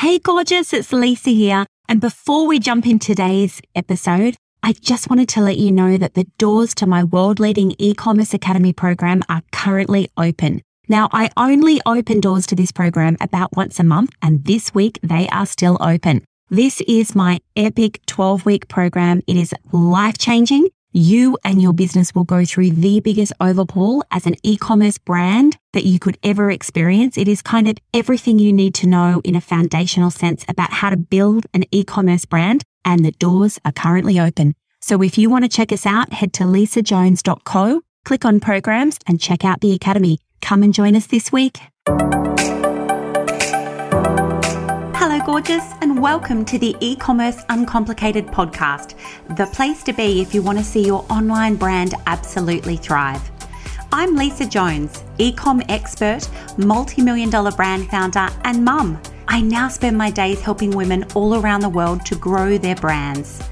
Hey, gorgeous, it's Lisa here. And before we jump in today's episode, I just wanted to let you know that the doors to my world leading e-commerce academy program are currently open. Now, I only open doors to this program about once a month, and this week they are still open. This is my epic 12 week program. It is life changing. You and your business will go through the biggest overhaul as an e-commerce brand that you could ever experience. It is kind of everything you need to know in a foundational sense about how to build an e-commerce brand and the doors are currently open. So if you want to check us out, head to lisajones.co, click on programs and check out the academy. Come and join us this week. Hello, gorgeous, and welcome to the e commerce uncomplicated podcast, the place to be if you want to see your online brand absolutely thrive. I'm Lisa Jones, e-com expert, multi-million dollar brand founder, and mum. I now spend my days helping women all around the world to grow their brands.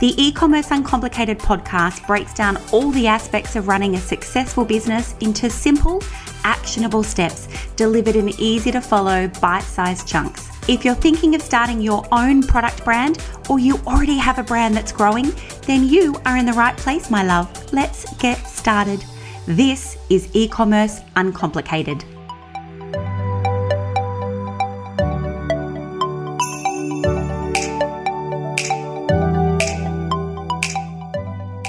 The e-commerce uncomplicated podcast breaks down all the aspects of running a successful business into simple, actionable steps delivered in easy to follow bite-sized chunks. If you're thinking of starting your own product brand or you already have a brand that's growing, then you are in the right place, my love. Let's get started. This is e commerce uncomplicated.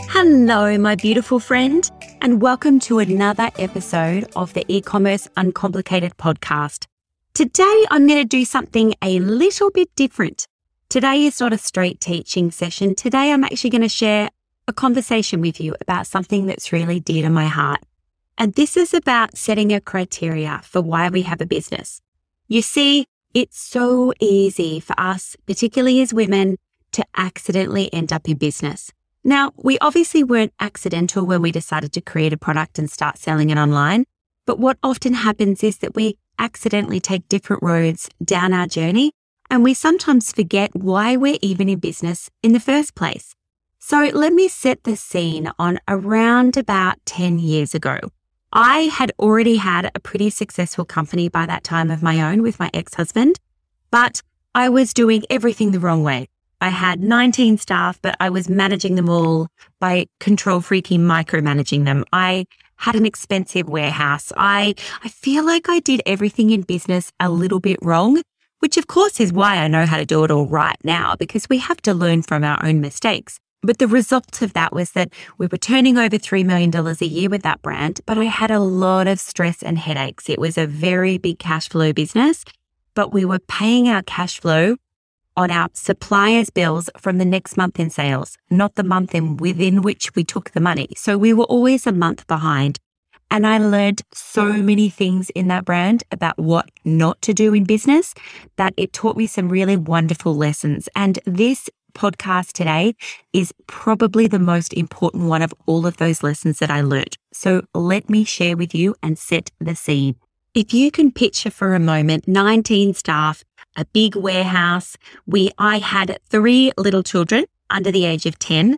Hello, my beautiful friend, and welcome to another episode of the e commerce uncomplicated podcast. Today, I'm going to do something a little bit different. Today is not a straight teaching session. Today, I'm actually going to share a conversation with you about something that's really dear to my heart. And this is about setting a criteria for why we have a business. You see, it's so easy for us, particularly as women, to accidentally end up in business. Now, we obviously weren't accidental when we decided to create a product and start selling it online. But what often happens is that we accidentally take different roads down our journey and we sometimes forget why we're even in business in the first place. So let me set the scene on around about 10 years ago. I had already had a pretty successful company by that time of my own with my ex-husband, but I was doing everything the wrong way. I had 19 staff, but I was managing them all by control freaking micromanaging them. I had an expensive warehouse. I, I feel like I did everything in business a little bit wrong, which of course is why I know how to do it all right now because we have to learn from our own mistakes. But the result of that was that we were turning over $3 million a year with that brand, but I had a lot of stress and headaches. It was a very big cash flow business, but we were paying our cash flow on our suppliers' bills from the next month in sales, not the month in within which we took the money. So we were always a month behind. And I learned so many things in that brand about what not to do in business that it taught me some really wonderful lessons. And this podcast today is probably the most important one of all of those lessons that I learned. So let me share with you and set the scene. If you can picture for a moment 19 staff a big warehouse. We, I had three little children under the age of 10.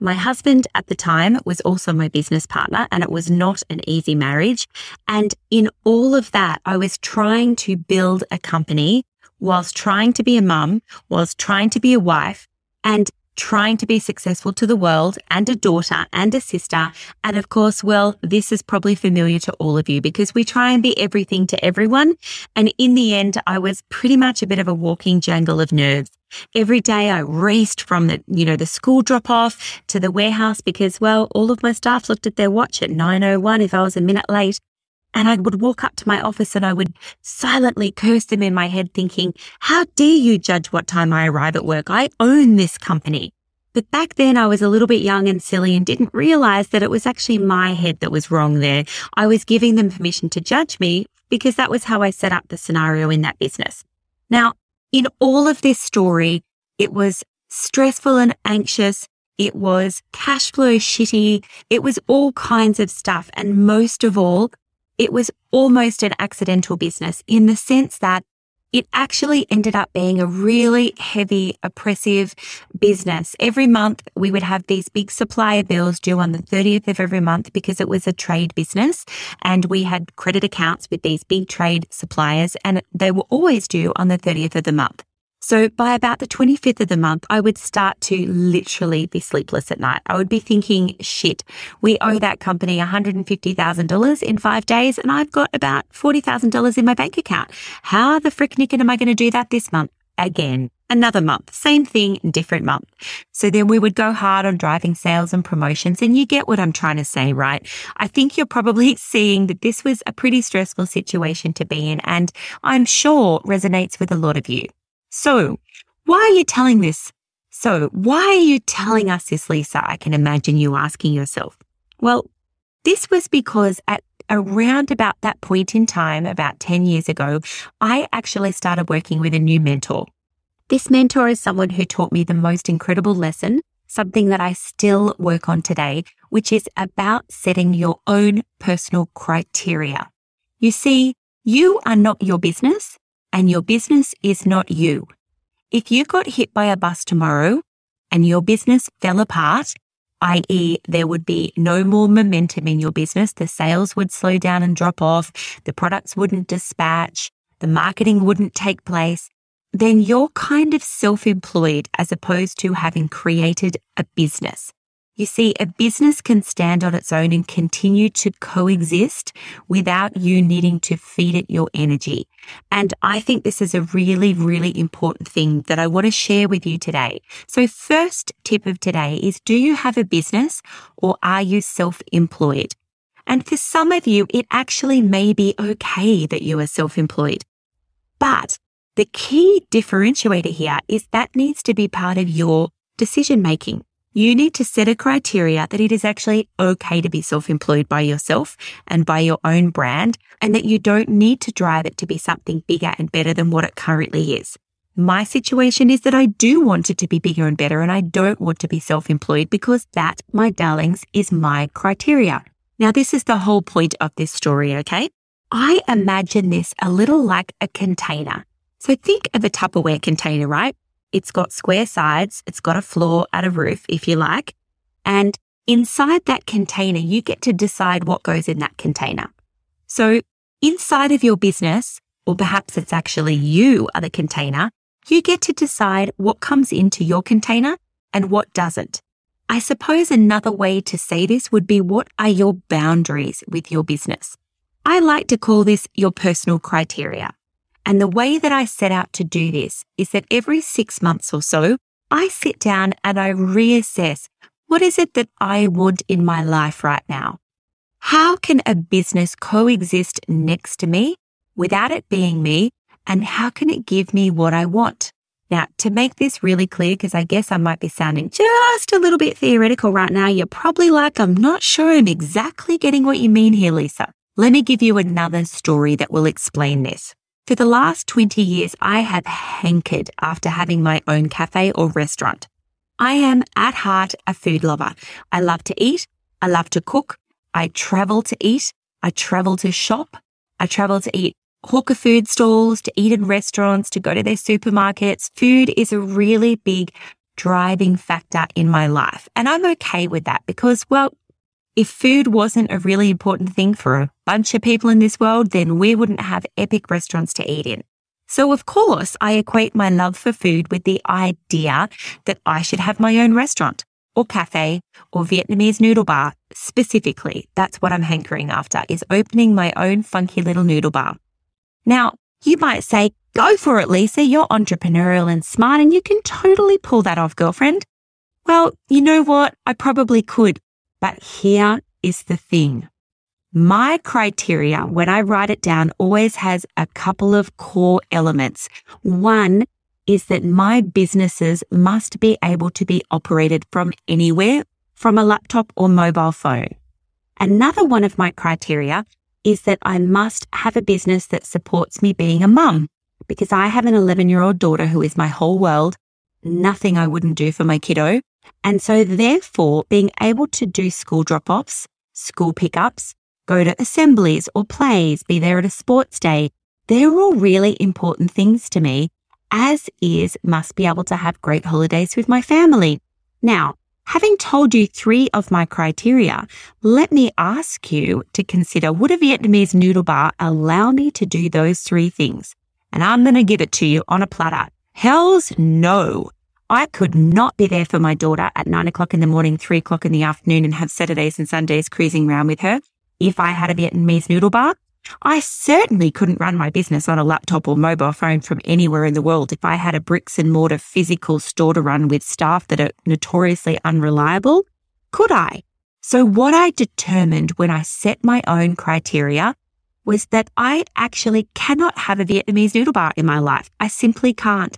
My husband at the time was also my business partner and it was not an easy marriage. And in all of that, I was trying to build a company whilst trying to be a mum, whilst trying to be a wife and trying to be successful to the world and a daughter and a sister. And of course, well, this is probably familiar to all of you because we try and be everything to everyone. And in the end, I was pretty much a bit of a walking jangle of nerves. Every day I raced from the, you know, the school drop off to the warehouse because, well, all of my staff looked at their watch at 9.01 if I was a minute late. And I would walk up to my office and I would silently curse them in my head, thinking, How dare you judge what time I arrive at work? I own this company. But back then I was a little bit young and silly and didn't realize that it was actually my head that was wrong there. I was giving them permission to judge me because that was how I set up the scenario in that business. Now, in all of this story, it was stressful and anxious. It was cash flow shitty. It was all kinds of stuff. And most of all, it was almost an accidental business in the sense that it actually ended up being a really heavy, oppressive business. Every month we would have these big supplier bills due on the 30th of every month because it was a trade business and we had credit accounts with these big trade suppliers and they were always due on the 30th of the month. So by about the 25th of the month, I would start to literally be sleepless at night. I would be thinking, shit, we owe that company $150,000 in five days and I've got about $40,000 in my bank account. How the frick nicken am I going to do that this month? Again, another month, same thing, different month. So then we would go hard on driving sales and promotions. And you get what I'm trying to say, right? I think you're probably seeing that this was a pretty stressful situation to be in. And I'm sure resonates with a lot of you. So, why are you telling this? So, why are you telling us this, Lisa? I can imagine you asking yourself. Well, this was because at around about that point in time, about 10 years ago, I actually started working with a new mentor. This mentor is someone who taught me the most incredible lesson, something that I still work on today, which is about setting your own personal criteria. You see, you are not your business and your business is not you. If you got hit by a bus tomorrow and your business fell apart, i.e., there would be no more momentum in your business, the sales would slow down and drop off, the products wouldn't dispatch, the marketing wouldn't take place, then you're kind of self employed as opposed to having created a business. You see, a business can stand on its own and continue to coexist without you needing to feed it your energy. And I think this is a really, really important thing that I want to share with you today. So first tip of today is do you have a business or are you self-employed? And for some of you, it actually may be okay that you are self-employed. But the key differentiator here is that needs to be part of your decision making. You need to set a criteria that it is actually okay to be self-employed by yourself and by your own brand and that you don't need to drive it to be something bigger and better than what it currently is. My situation is that I do want it to be bigger and better and I don't want to be self-employed because that, my darlings, is my criteria. Now, this is the whole point of this story, okay? I imagine this a little like a container. So think of a Tupperware container, right? It's got square sides. It's got a floor and a roof, if you like. And inside that container, you get to decide what goes in that container. So inside of your business, or perhaps it's actually you are the container, you get to decide what comes into your container and what doesn't. I suppose another way to say this would be what are your boundaries with your business? I like to call this your personal criteria. And the way that I set out to do this is that every six months or so, I sit down and I reassess what is it that I want in my life right now? How can a business coexist next to me without it being me? And how can it give me what I want? Now, to make this really clear, because I guess I might be sounding just a little bit theoretical right now, you're probably like, I'm not sure I'm exactly getting what you mean here, Lisa. Let me give you another story that will explain this. For the last 20 years, I have hankered after having my own cafe or restaurant. I am at heart a food lover. I love to eat. I love to cook. I travel to eat. I travel to shop. I travel to eat hawker food stalls, to eat in restaurants, to go to their supermarkets. Food is a really big driving factor in my life. And I'm okay with that because, well, if food wasn't a really important thing for a bunch of people in this world, then we wouldn't have epic restaurants to eat in. So of course, I equate my love for food with the idea that I should have my own restaurant or cafe or Vietnamese noodle bar. Specifically, that's what I'm hankering after is opening my own funky little noodle bar. Now, you might say, go for it, Lisa. You're entrepreneurial and smart and you can totally pull that off, girlfriend. Well, you know what? I probably could but here is the thing. My criteria, when I write it down, always has a couple of core elements. One is that my businesses must be able to be operated from anywhere, from a laptop or mobile phone. Another one of my criteria is that I must have a business that supports me being a mum because I have an 11 year old daughter who is my whole world. Nothing I wouldn't do for my kiddo. And so therefore being able to do school drop offs, school pickups, go to assemblies or plays, be there at a sports day, They're all really important things to me, as is must be able to have great holidays with my family. Now, having told you three of my criteria, let me ask you to consider would a Vietnamese noodle bar allow me to do those three things? And I'm going to give it to you on a platter. Hell's no. I could not be there for my daughter at nine o'clock in the morning, three o'clock in the afternoon and have Saturdays and Sundays cruising around with her if I had a Vietnamese noodle bar. I certainly couldn't run my business on a laptop or mobile phone from anywhere in the world if I had a bricks and mortar physical store to run with staff that are notoriously unreliable. Could I? So what I determined when I set my own criteria was that I actually cannot have a Vietnamese noodle bar in my life. I simply can't.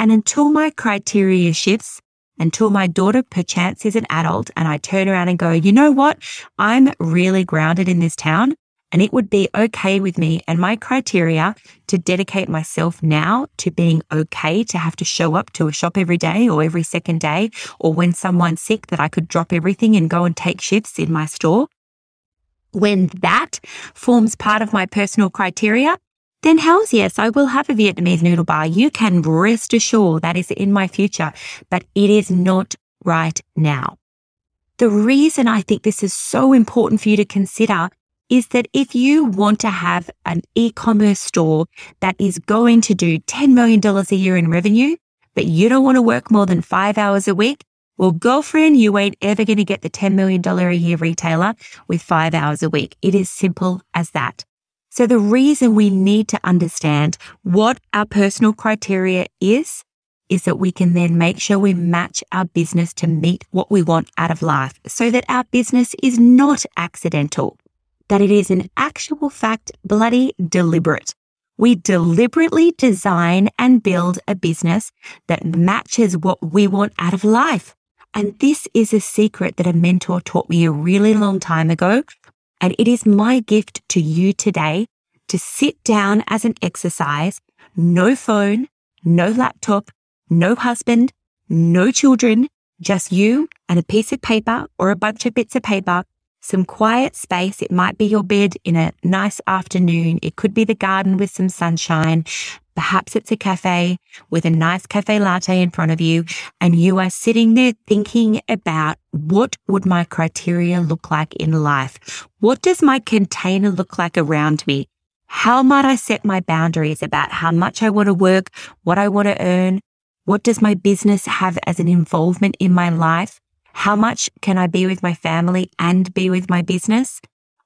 And until my criteria shifts, until my daughter perchance is an adult and I turn around and go, you know what? I'm really grounded in this town and it would be okay with me and my criteria to dedicate myself now to being okay to have to show up to a shop every day or every second day or when someone's sick that I could drop everything and go and take shifts in my store. When that forms part of my personal criteria, then hells yes, I will have a Vietnamese noodle bar. You can rest assured that is in my future, but it is not right now. The reason I think this is so important for you to consider is that if you want to have an e-commerce store that is going to do $10 million a year in revenue, but you don't want to work more than five hours a week, well, girlfriend, you ain't ever going to get the $10 million a year retailer with five hours a week. It is simple as that. So the reason we need to understand what our personal criteria is, is that we can then make sure we match our business to meet what we want out of life so that our business is not accidental, that it is an actual fact bloody deliberate. We deliberately design and build a business that matches what we want out of life. And this is a secret that a mentor taught me a really long time ago and it is my gift to you today to sit down as an exercise, no phone, no laptop, no husband, no children, just you and a piece of paper or a bunch of bits of paper, some quiet space. It might be your bed in a nice afternoon. It could be the garden with some sunshine, Perhaps it's a cafe with a nice cafe latte in front of you and you are sitting there thinking about what would my criteria look like in life? What does my container look like around me? How might I set my boundaries about how much I want to work, what I want to earn? What does my business have as an involvement in my life? How much can I be with my family and be with my business?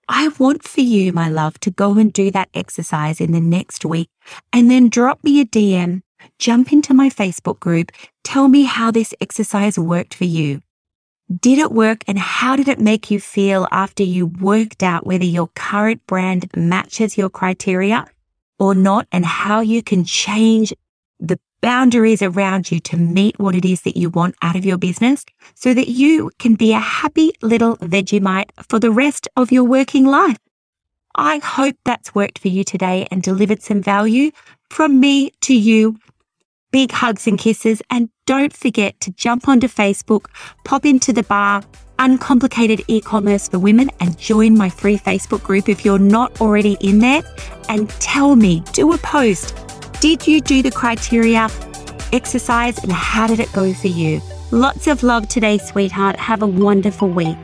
I want for you, my love, to go and do that exercise in the next week and then drop me a DM, jump into my Facebook group, tell me how this exercise worked for you. Did it work and how did it make you feel after you worked out whether your current brand matches your criteria or not and how you can change boundaries around you to meet what it is that you want out of your business so that you can be a happy little Vegemite for the rest of your working life. I hope that's worked for you today and delivered some value from me to you. Big hugs and kisses. And don't forget to jump onto Facebook, pop into the bar, Uncomplicated E-commerce for women and join my free Facebook group if you're not already in there and tell me, do a post did you do the criteria exercise and how did it go for you? Lots of love today, sweetheart. Have a wonderful week.